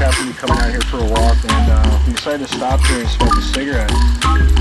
happened to be coming out here for a walk, and uh, we decided to stop here and smoke a cigarette.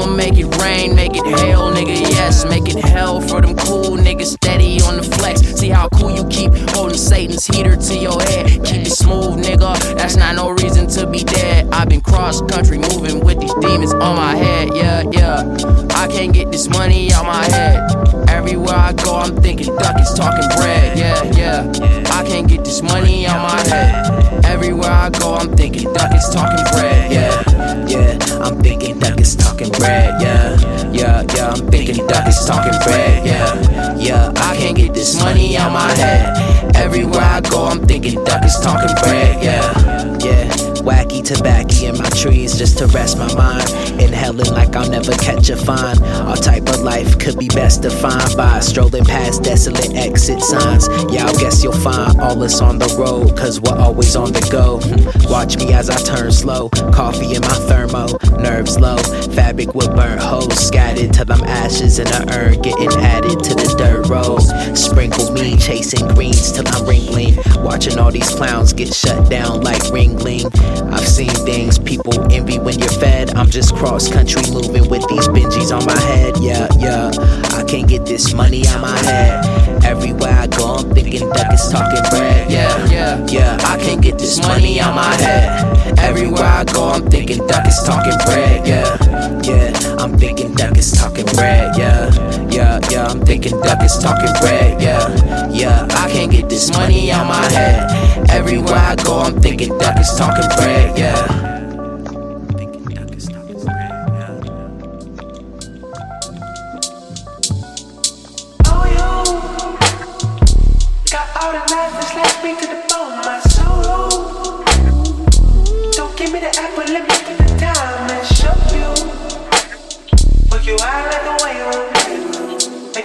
I'ma make it rain, make it hail, nigga, yes. Make it hell for them cool niggas steady on the flex. See how cool you keep holding Satan's heater to your head. Keep it smooth, nigga. That's not no reason to be dead. I've been cross country moving with these demons on my head, yeah, yeah. I can't get this money out my head. Everywhere I go, I'm thinking duck is talking bread, yeah, yeah. I can't get this money out my head. Everywhere I go, I'm thinking duck is talking bread, yeah, yeah. I'm thinking duck is talking bread, yeah, yeah, yeah. I'm thinking duck is talking bread, yeah, yeah. I can't get this money out my head. Everywhere I go, I'm thinking duck is talking bread, yeah, yeah. Wacky tobacco in my trees just to rest my mind. Inhaling like I'll never catch a fine. Our type of life could be best defined by strolling past desolate exit signs. Yeah, I guess you'll find all us on the road, cause we're always on the go. Hmm, watch me as I turn slow. Coffee in my thermo, nerves low. Fabric with burnt holes scattered till I'm ashes in a urn, getting added to the dirt road. Sprinkle me, chasing greens till I'm wrinkling. Watching all these clowns get shut down like ringling. I've seen things people envy when you're fed. I'm just cross country moving with these Benjis on my head. Yeah, yeah. I can't get this money out my head. Everywhere I go, I'm thinking duck is talking bread. Yeah, yeah, yeah. I can't get this money out my head. Everywhere I go, I'm thinking duck is talking bread. Yeah, yeah. I'm thinking duck is talking bread. Yeah, yeah, yeah. I'm thinking duck is talking bread. Yeah, yeah. I can't get this money out my head. Everywhere I go, I'm thinking duck is talking bread. Yeah.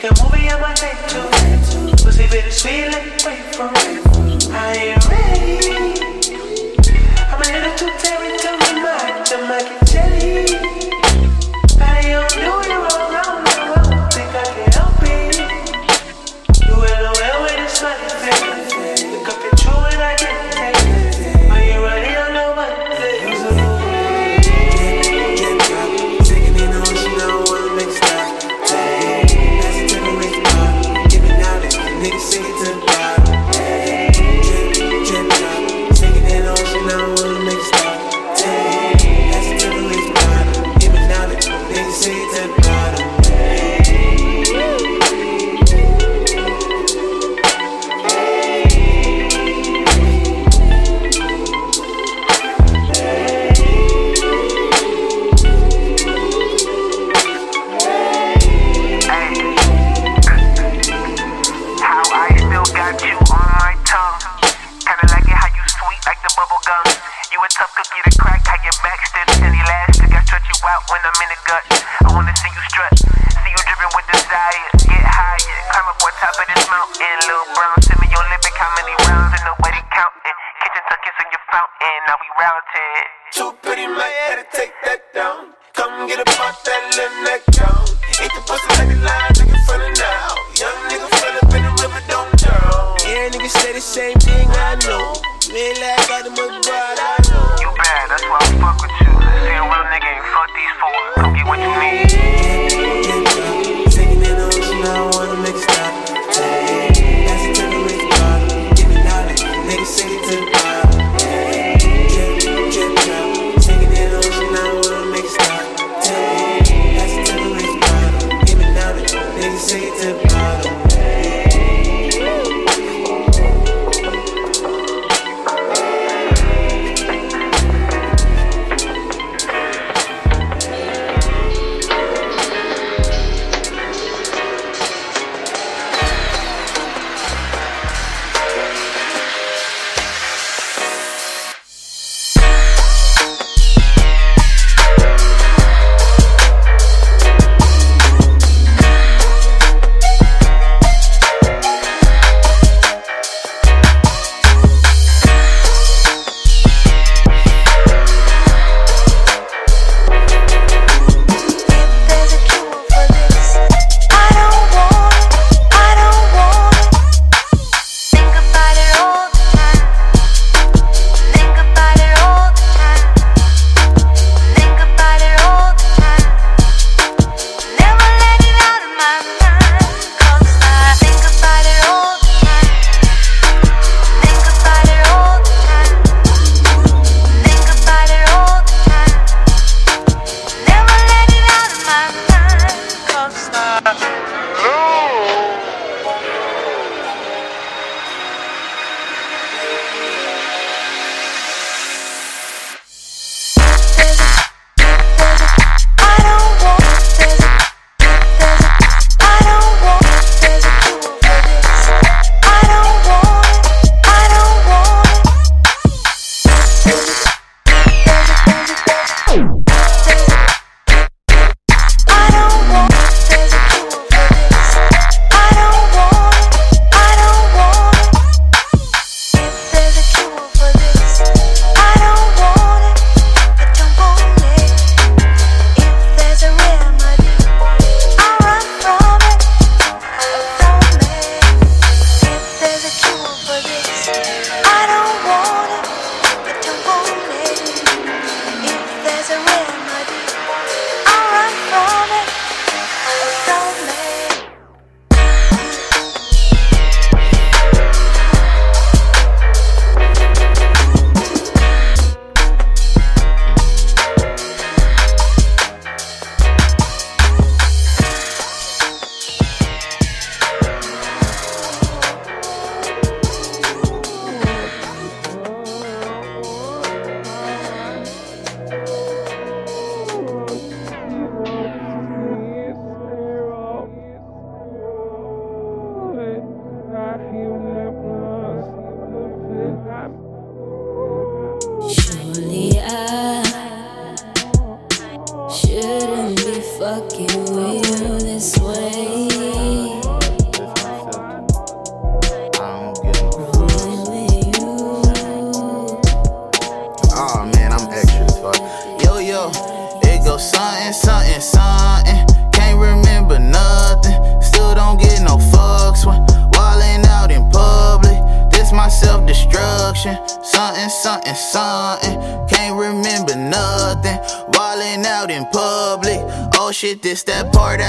Make a movie on my tape too. Pussy bittersweet, let me wait for it. I ain't ready. I'm a little too terrible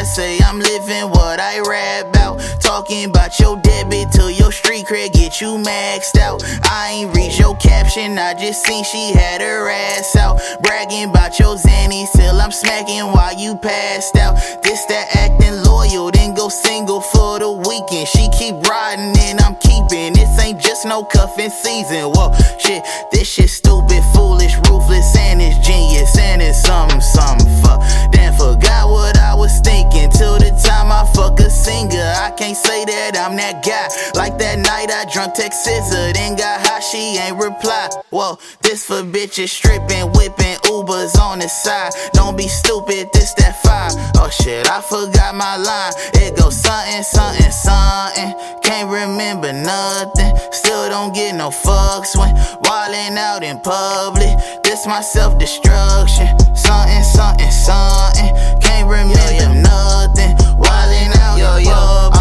say I'm living what I rap about. Talking about your debit till your street cred get you maxed out. I ain't read your caption, I just seen she had her ass out. Bragging about your zannies till I'm smacking while you passed out. This that acting loyal, then go single for the weekend. She keep riding and I'm keeping. This ain't just no cuffing season. Whoa, shit, this shit stupid, foolish, ruthless, and it's genius, and it's something, something. Fuck, damn, forgot what I was thinking thinking till the time I fuck a singer. I can't say that I'm that guy. Like that night I drunk tech scissor, then got high, she ain't reply. Whoa, this for bitches stripping, whipping Ubers on the side. Don't be stupid, this that fire. Oh shit, I forgot my line. It goes something, something, something. Can't remember nothing. Still don't get no fucks when wildin' out in public. This my self destruction. Something, something, something. Can't remember yeah, yeah. nothing. Wildin' out, yo, yo,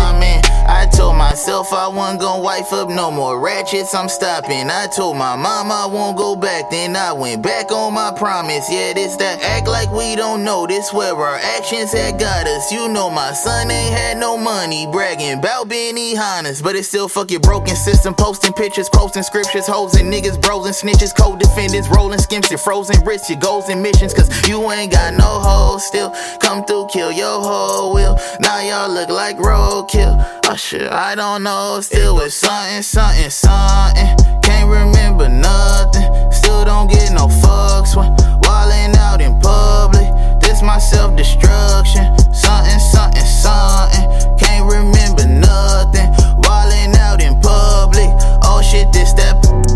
no more ratchets, I'm stopping. I told my mom I won't go back, then I went back on my promise. Yeah, this that act like we don't know this where our actions had got us. You know my son ain't had no money, bragging about Benny Hannes, but it's still fuck your broken system. Posting pictures, posting scriptures, hoes and niggas, bros and snitches, co-defendants, rolling skims, your frozen wrists, your goals and missions, cause you ain't got no hoes still. Come through, kill your whole will. Now y'all look like roadkill. Oh shit, I don't know, still with something, something, something. Can't remember nothing. Still don't get no fucks when wildin' out in public. This my self destruction. Something, something, something. Can't remember nothing. Wildin' out in public. Oh shit, this that.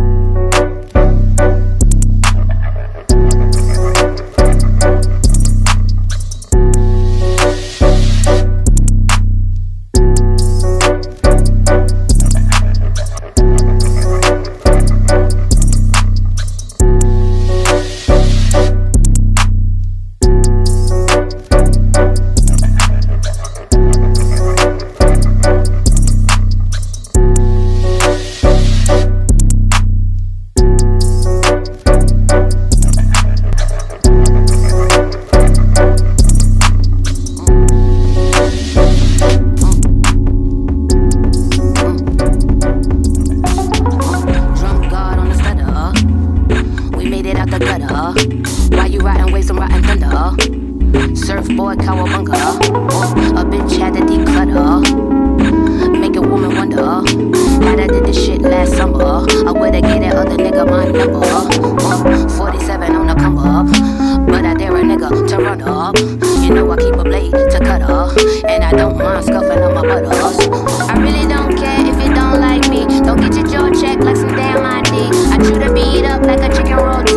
And I don't mind scuffing on my butters. I really don't care if you don't like me. Don't get your jaw checked like some damn ID. I chew the beat up like a chicken roti.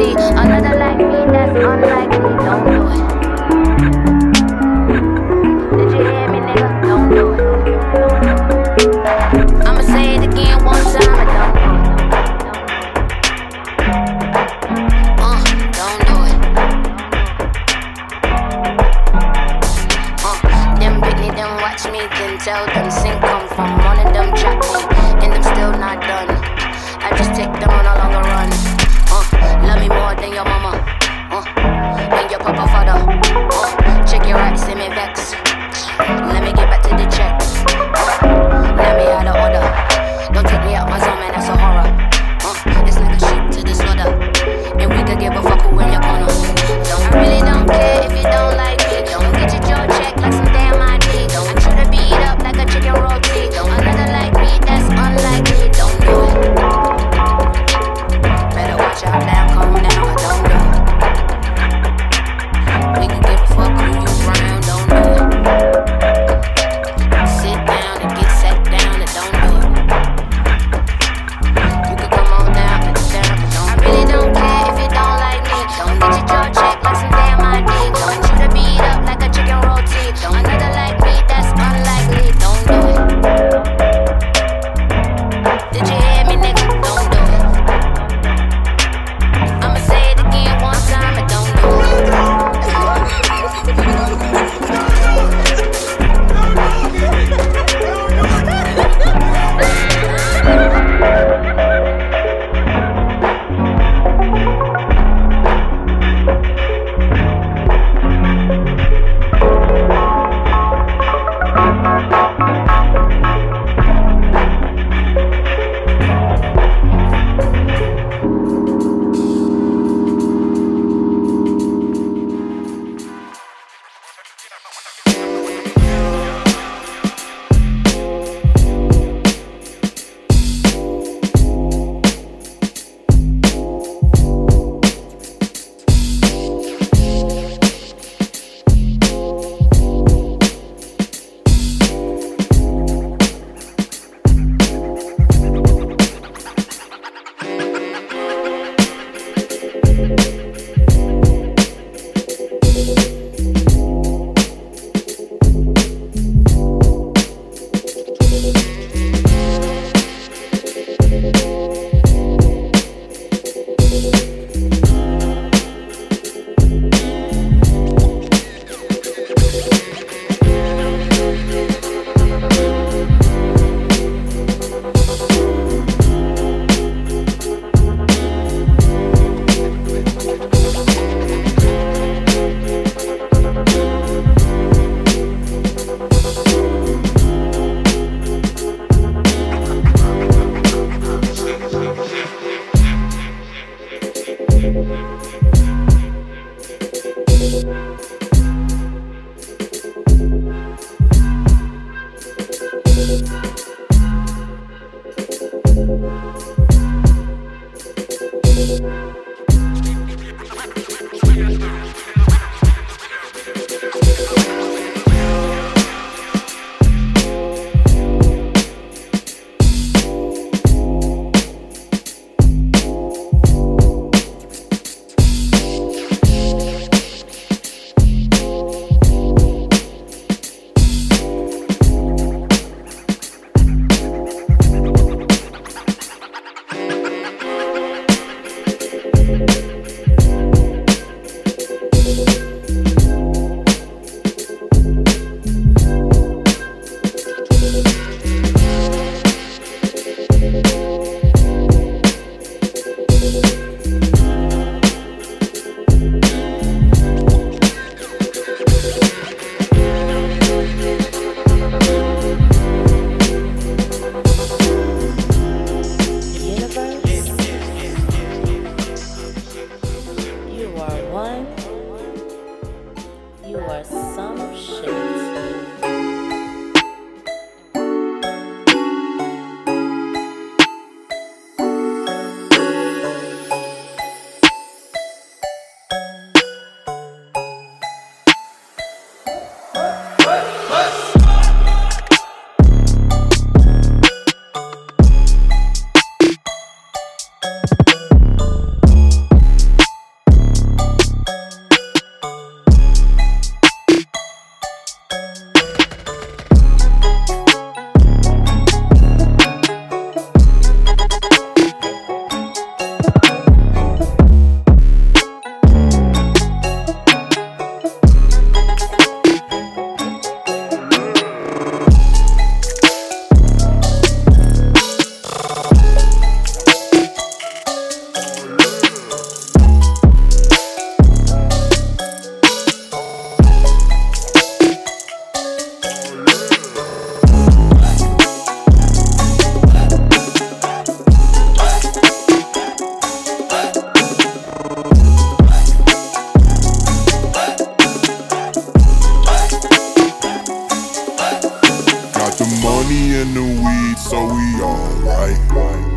Money and the weed, so we alright.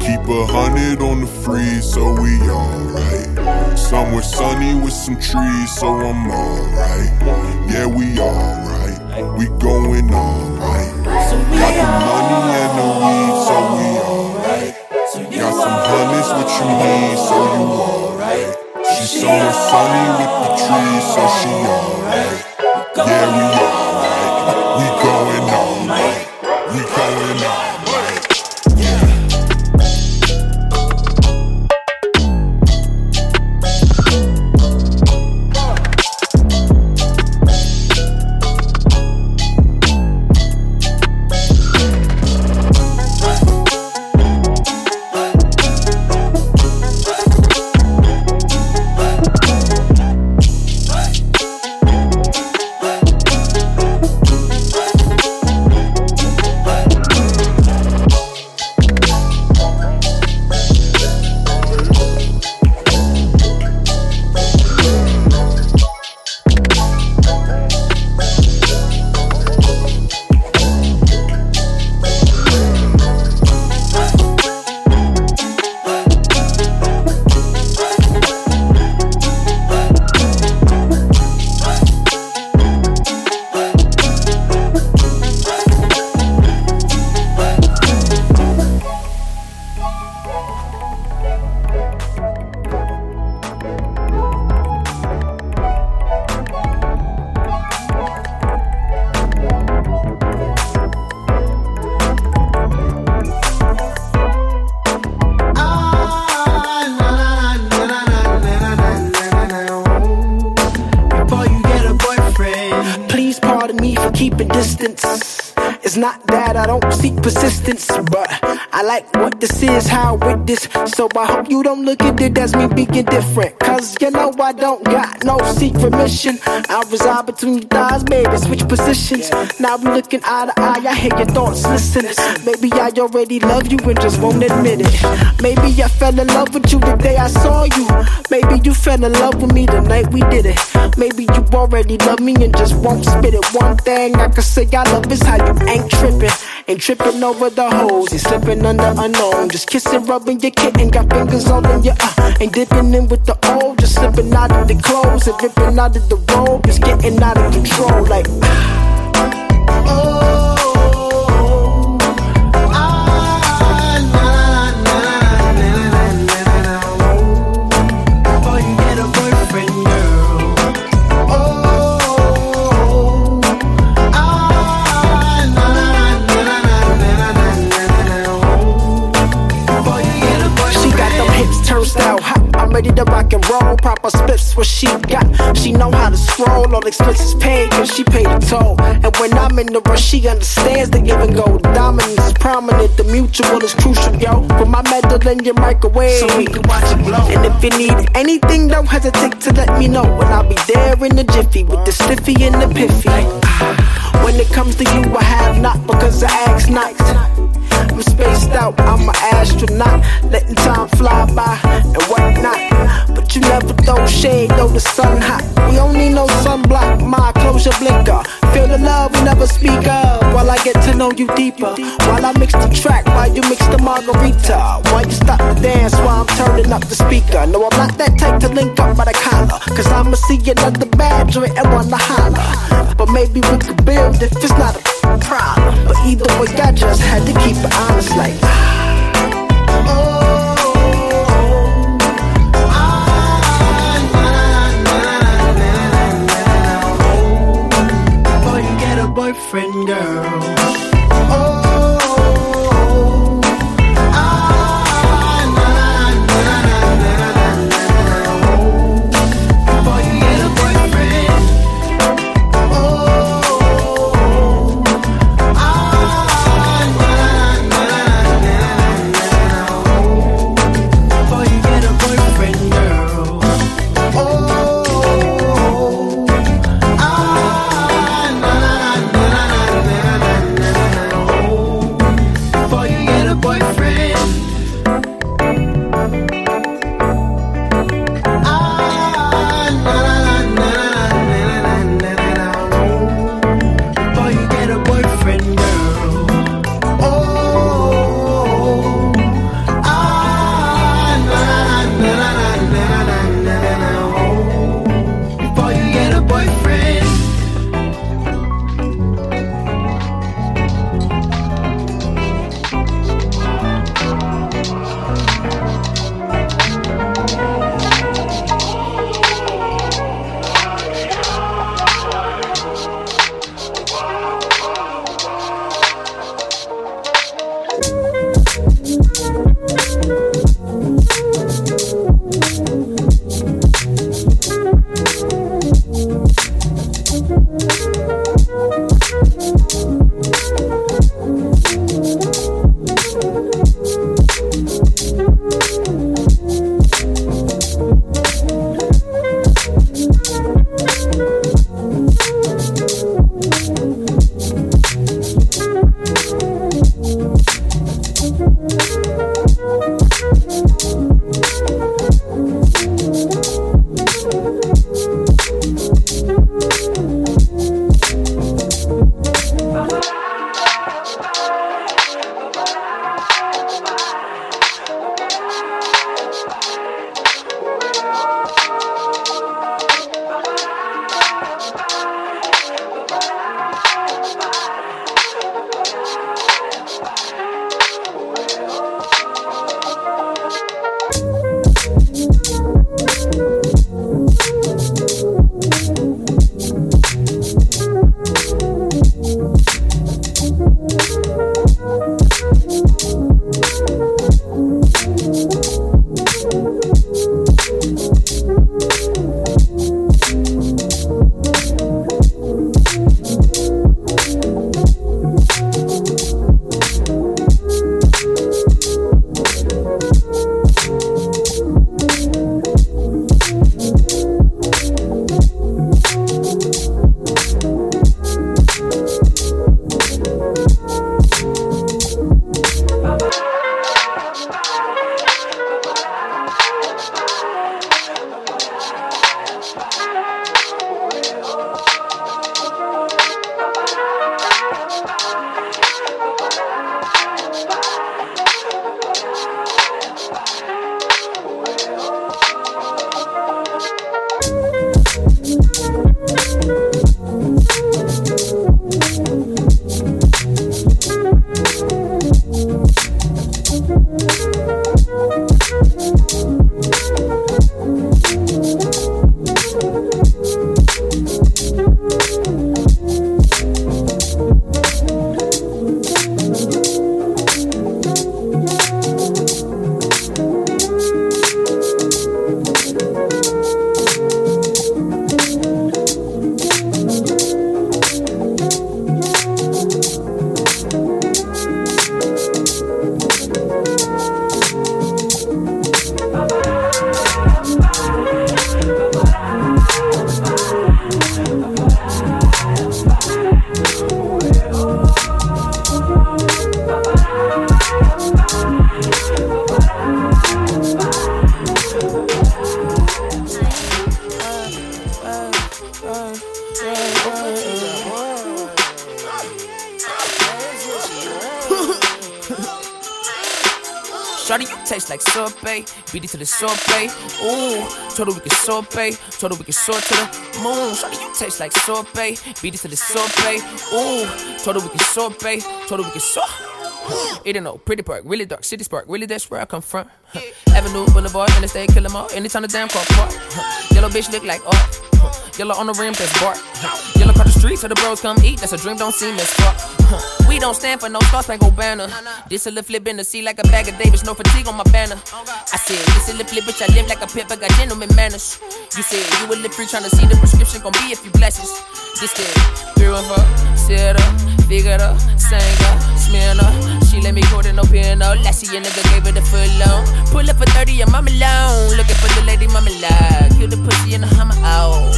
Keep a hundred on the free, so we alright. Somewhere sunny with some trees, so I'm alright. Yeah, we alright. We going alright. Got the money and the weed, so we alright. Got some hundreds, what you need, so you alright. She somewhere sunny with the trees, so she alright. Yeah, we alright. Like with this. So I hope you don't look at it as me being different. Cause you know I don't got no secret mission. I reside between your thighs, baby, switch positions. Now we looking eye to eye, I hear your thoughts, listen. Maybe I already love you and just won't admit it. Maybe I fell in love with you the day I saw you. Maybe you fell in love with me the night we did it. Maybe you already love me and just won't spit it. One thing I can say I love is how you ain't tripping. Ain't tripping over the hoes, ain't slipping under unknown. Just kissing, rubbing your kitten, got fingers all in your uh. Ain't dipping in with the old, just slipping out of the clothes and ripping out of the robe. Just getting out of control, like. Before Proper splits what she got. She know how to scroll. All expenses paid, cause she paid the toll. And when I'm in the rush, she understands the give and go. Dominance is prominent. The mutual is crucial, yo. Put my metal in your microwave. So we can watch it blow. And if you need anything, don't hesitate to let me know. And I'll be there in the jiffy with the stiffy and the piffy. Ah, When it comes to you, I have not because I ask not. I'm spaced out, I'm an astronaut, letting time fly by and whatnot. But you never throw shade, though the sun hot. We don't need no sunblock, my close your blinker. Feel the love we never speak of. While I get to know you deeper. While I mix the track, while you mix the margarita. While you stop the dance while I'm turning up the speaker. No, I'm not that type to link up by the collar. Cause I'ma see another bad joint and wanna holler. But maybe we could build if it's not a problem. But either way, I just had to keep it honest like. Boy, you get a boyfriend, girl. Told her we can sorbet. Told her we can soar to the moon. Shawty, you taste like sorbet. Beat it to the sorbet. Ooh, told her we can sorbet. Told her we can soar. It ain't no pretty park, really dark city spark, really that's where I come from. Avenue Boulevard, interstate, kill 'em all. Anytime the damn car park. Yellow bitch look like art. Yellow on the rim, that's bark. Yellow across the street, so the bros come eat. That's a dream, don't seem as fuck. We don't stand for no Star Spangled banner. This a little flip in the sea like a bag of Davis, no fatigue on my banner. Oh, I said, this a little flip, bitch, I live like a pimp, I got gentleman manners. You said you a live free, tryna see the prescription gon' be if you bless us. This the beer and fuck, sit up, figure up, sang up, smear up. She let me go to no piano. Last year, nigga gave her the full loan. Pull up for 30 and mama alone. Looking for the lady, mama like. Kill the pussy in the hammer out. Oh.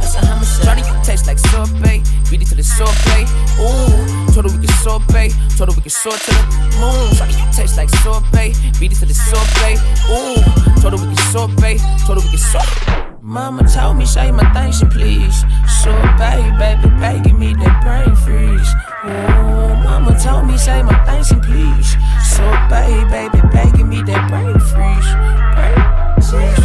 That's a homicide. Shawty, you taste like sorbet. Beat it to the sorbet. Ooh, told her we can sorbet. Told her we can soar to the moon. Shawty, you taste like sorbet. Beat it to the sorbet. Ooh, told her we can sorbet. Told her we can sorbet. Mama told me, say my thanks and please. Sorbet, baby, baby, give me that brain freeze. Mama told me, say my thanks and please. Sorbet, baby, baby, give me that brain freeze. Brain freeze.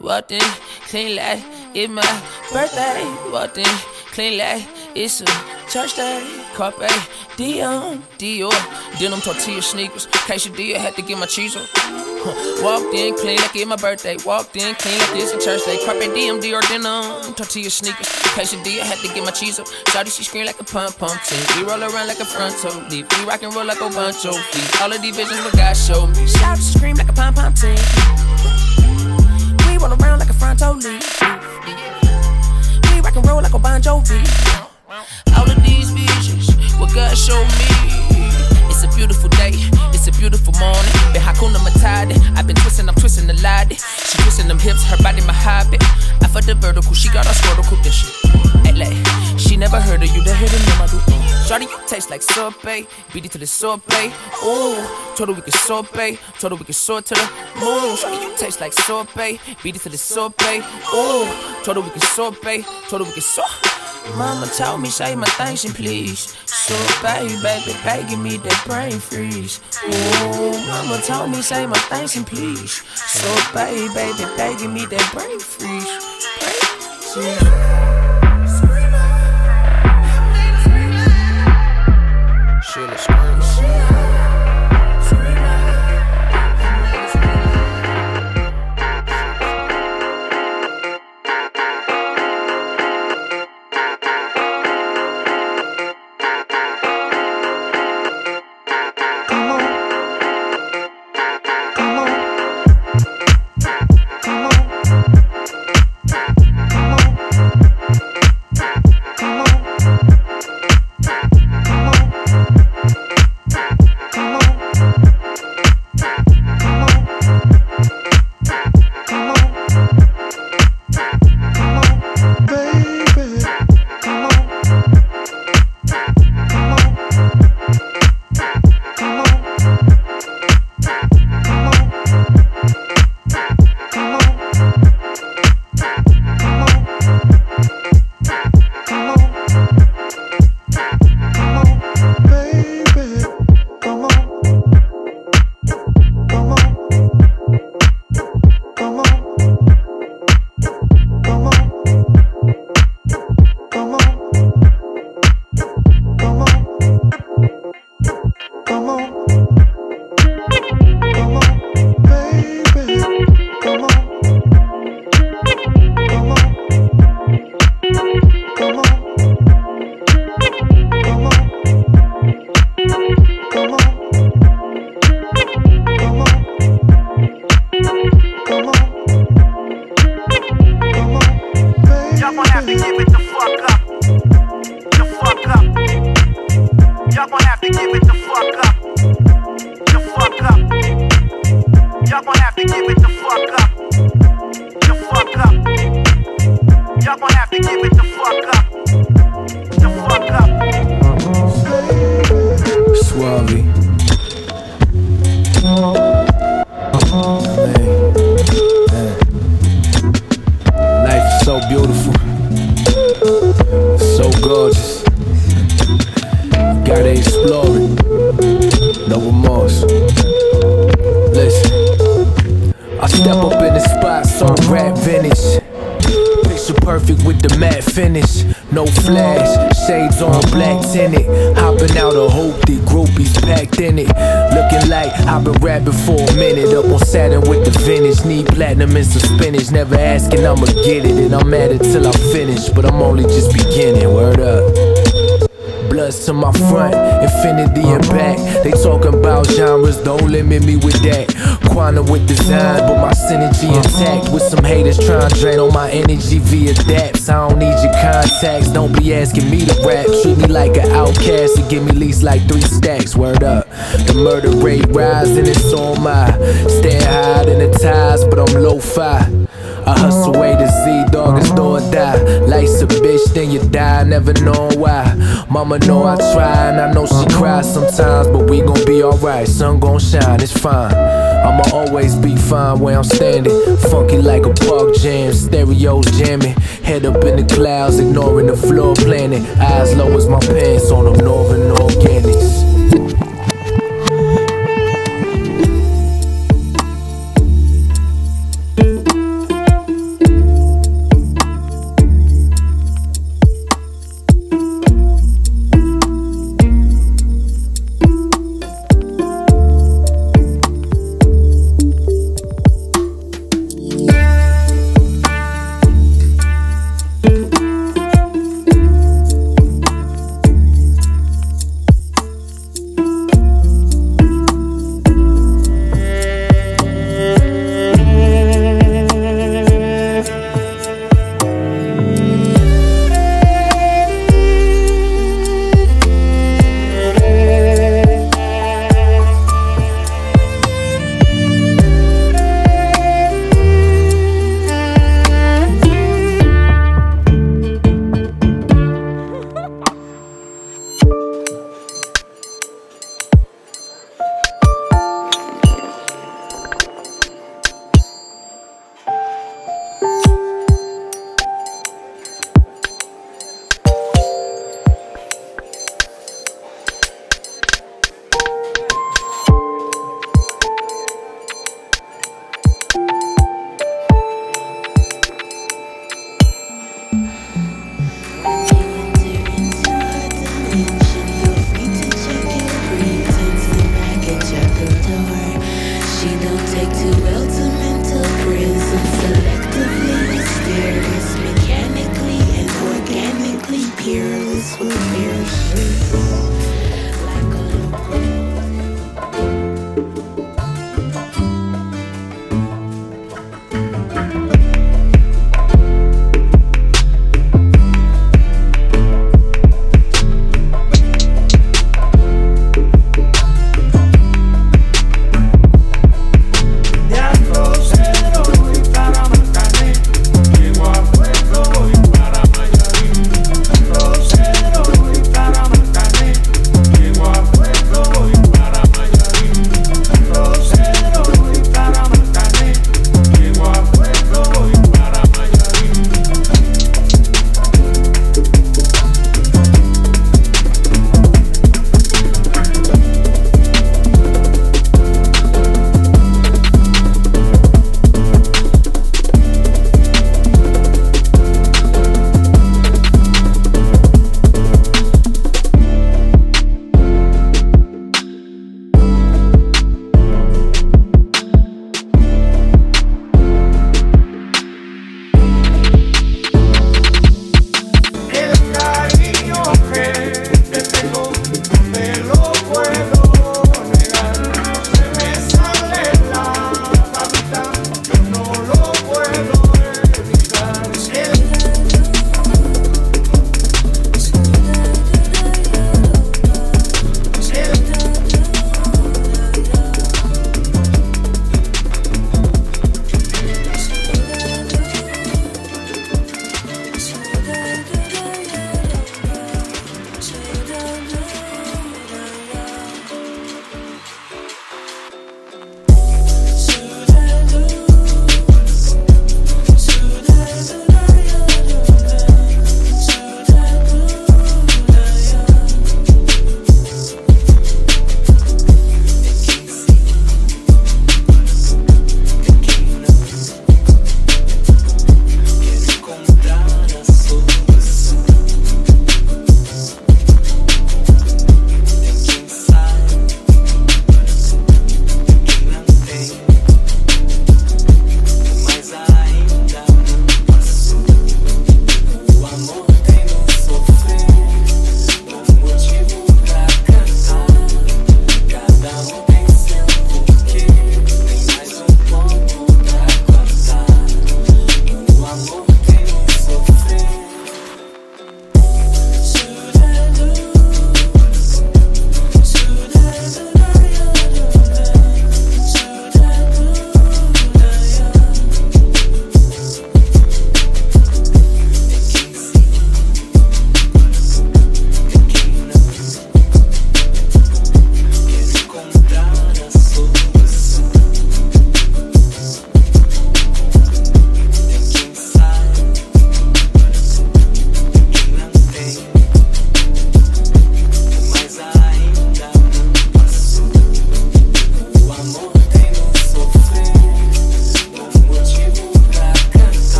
Walked in clean like it's my birthday. Walked in clean like it's a church day. Carpe eh? Diem, Dior, denim tortilla sneakers. Quesadilla had to get my cheese. Huh. Walked in clean like it's my birthday. Walked in clean like it's a church day. Carpe eh? Diem, Dior, denim, tortilla sneakers. Quesadilla had to get my cheese up. Shawty, she scream like a pom team. We roll around like a fronto leaf. We rock and roll like a bunch of feet. All of these visions what God showed me. Shawty, scream like a pom pom team. We roll around like a fronto leaf. We rock and roll like a Bon Jovi. All of these visions, what God showed me. It's a beautiful day, it's a beautiful morning. Been Hakuna Matata, I've been twisting, I'm twisting the lady. She twisting them hips, her body my habit. I for the vertical, she got us vertical. Hey, like, she never heard of you, the hidden name I do. Shawty, you taste like sorbet, beat it to the sorbet. Ooh, told her we can sorbet, told her we can soar to the moon. Shawty, you taste like sorbet, beat it to the sorbet. Ooh, told her we can sorbet, told her we can soar. Mama told me, say my thanks and please. So, baby, baby, give me that brain freeze. Ooh, mama told me, say my thanks and please. So, baby, baby, give me that brain freeze. Brain freeze. Shit is give it the fuck up. The fuck up. Y'all gonna have to give it finish. No flash, shades on black tinted. Hopping out of hope, the groupies packed in it. Looking like I've been rapping for a minute. Up on Saturn with the vintage. Need platinum and some spinach. Never asking, I'ma get it. And I'm at it till I finish. But I'm only just beginning. Word up. Bloods to my front, infinity and back. They talking about genres, don't limit me with that. Quantum with design, but my synergy intact. With some haters trying to drain on my energy via daps. I don't need your contacts, don't be asking me to rap. Treat me like an outcast and give me at least like three stacks. Word up, the murder rate rising, it's on my. Stay high in the ties, but I'm low fi. Uh-huh. I hustle way to Z, dog, it's do or die. Life's a bitch, then you die, never know why. Mama know I try, and I know she uh-huh. cries sometimes, but we gon' be alright. Sun gon' shine, it's fine. I'ma always be fine where I'm standing. Funky like a park jam, stereos jamming. Head up in the clouds, ignoring the floor planning. Eyes low as my pants on them Northern Organix.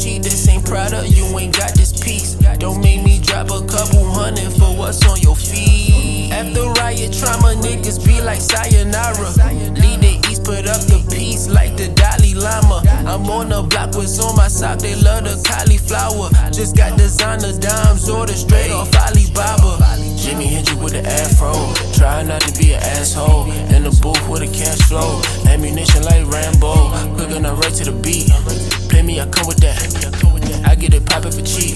Gucci, this ain't Prada, you ain't got this piece. Don't make me drop a couple hundred for what's on your feet. After riot trauma, niggas be like sayonara. Lead the east, put up the peace like the Dalai Lama. I'm on the block, what's on my sock, they love the cauliflower. Just got designer dimes, order straight off Alibaba. Jimmy you with the afro. Try not to be an asshole. In the booth with a cash flow. Ammunition like Rambo. Cooking up right to the beat. Play me, I come with that. I get it poppin' for cheap.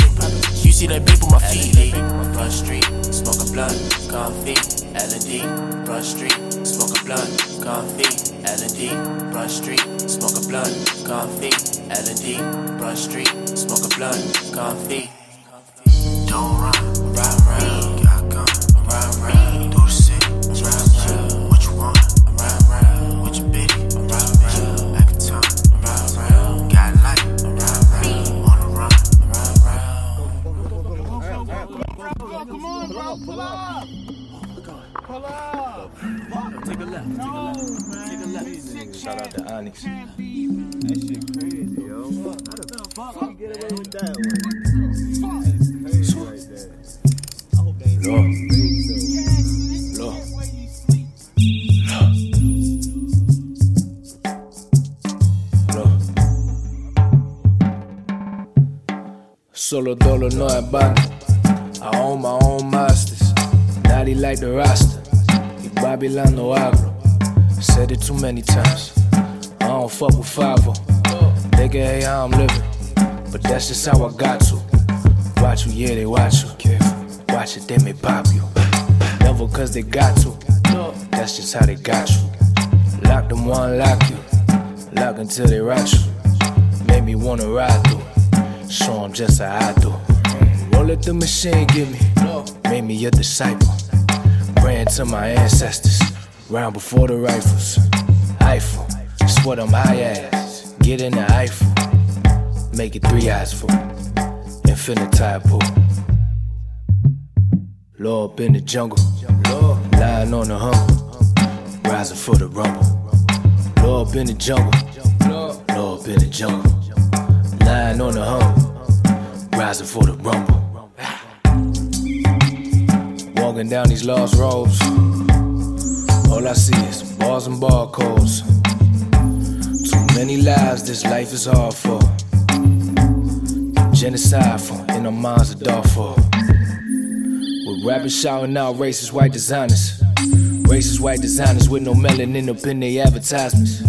You see that beep on my feet. Front street, smoke a blunt, comfy, L&D. Front street, smoke a blunt, comfy, L&D. Front street, smoke a blunt, comfy. Front street, smoke a blunt, comfy. Don't run. Come on, bro, pull up. Pull up. Take a left. No, Take a left. Shout out to Onyx. That shit crazy, yo. How the fuck you get away with that one? Crazy right there. I hope they ain't Look. fake, though. Look. Look. Solo dolo no es banda. I own my own masters. Naughty like the roster. Y Babylon no agro. Said it too many times. I don't fuck with 5 They can hate how I'm living. But that's just how I got to. Watch you, yeah, they watch you. Watch it, they may pop you. Never cause they got to. That's just how they got you. Lock them, one lock you. Lock until they rock you. Made me wanna ride through. Show them just how I do. Let the machine get me. Made me a disciple. Praying to my ancestors. Round before the rifles. Eiffel. That's what I'm high. Get in the Eiffel. Make it three eyes full. Infinite pool. Low up in the jungle. Lying on the humble. Rising for the rumble. Low up in the jungle. Low up in the jungle. Lying on the humble. Rising for the rumble. Walking down these lost roads. All I see is bars and barcodes. Too many lives this life is hard for. Genocide for in our minds are dark for. With rappers shouting out racist white designers. Racist white designers with no melanin up in their advertisements.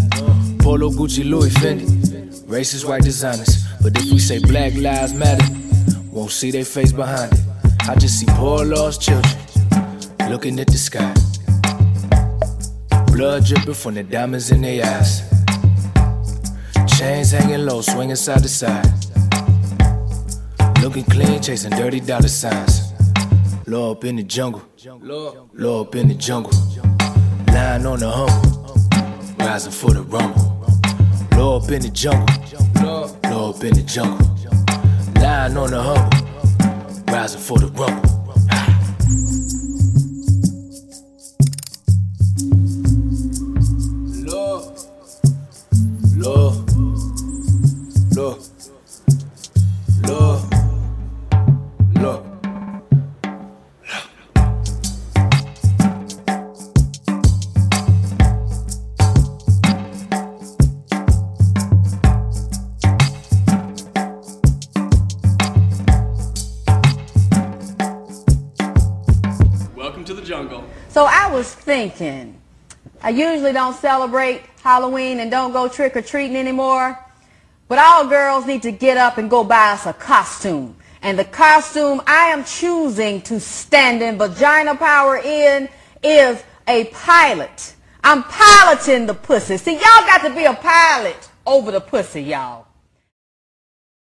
Polo, Gucci, Louis, Fendi. Racist white designers. But if we say black lives matter, won't see their face behind it. I just see poor lost children looking at the sky. Blood dripping from the diamonds in their eyes. Chains hanging low, swinging side to side. Looking clean, chasing dirty dollar signs. Low up in the jungle, low up in the jungle. Lying on the humble, rising for the rumble. Low up in the jungle, low up in the jungle. Lying on the humble, rising for the rumble. I usually don't celebrate Halloween and don't go trick or treating anymore, but all girls need to get up and go buy us a costume. And the costume I am choosing to stand in vagina power in is a pilot. I'm piloting the pussy. See, y'all got to be a pilot over the pussy, y'all.